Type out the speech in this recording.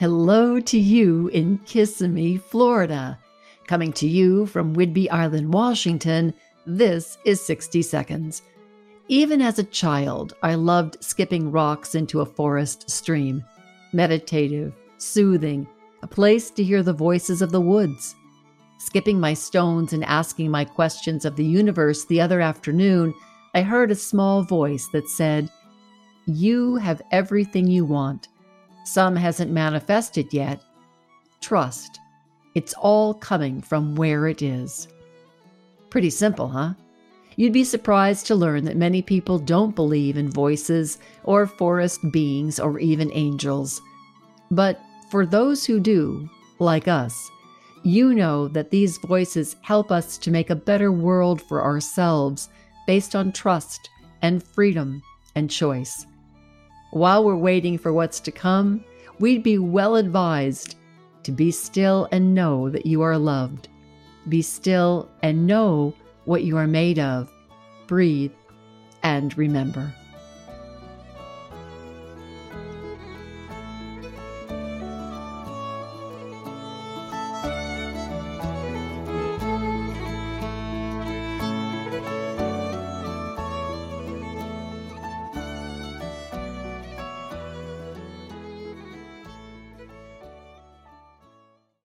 Hello to you in Kissimmee, Florida. Coming to you from Whidbey Island, Washington, this is 60 Seconds. Even as a child, I loved skipping rocks into a forest stream. Meditative, soothing, a place to hear the voices of the woods. Skipping my stones and asking my questions of the universe the other afternoon, I heard a small voice that said, You have everything you want. Some hasn't manifested yet. Trust. It's all coming from where it is. Pretty simple, huh? You'd be surprised to learn that many people don't believe in voices or forest beings or even angels. But for those who do, like us, you know that these voices help us to make a better world for ourselves based on trust and freedom and choice. While we're waiting for what's to come, we'd be well advised to be still and know that you are loved. Be still and know what you are made of. Breathe and remember.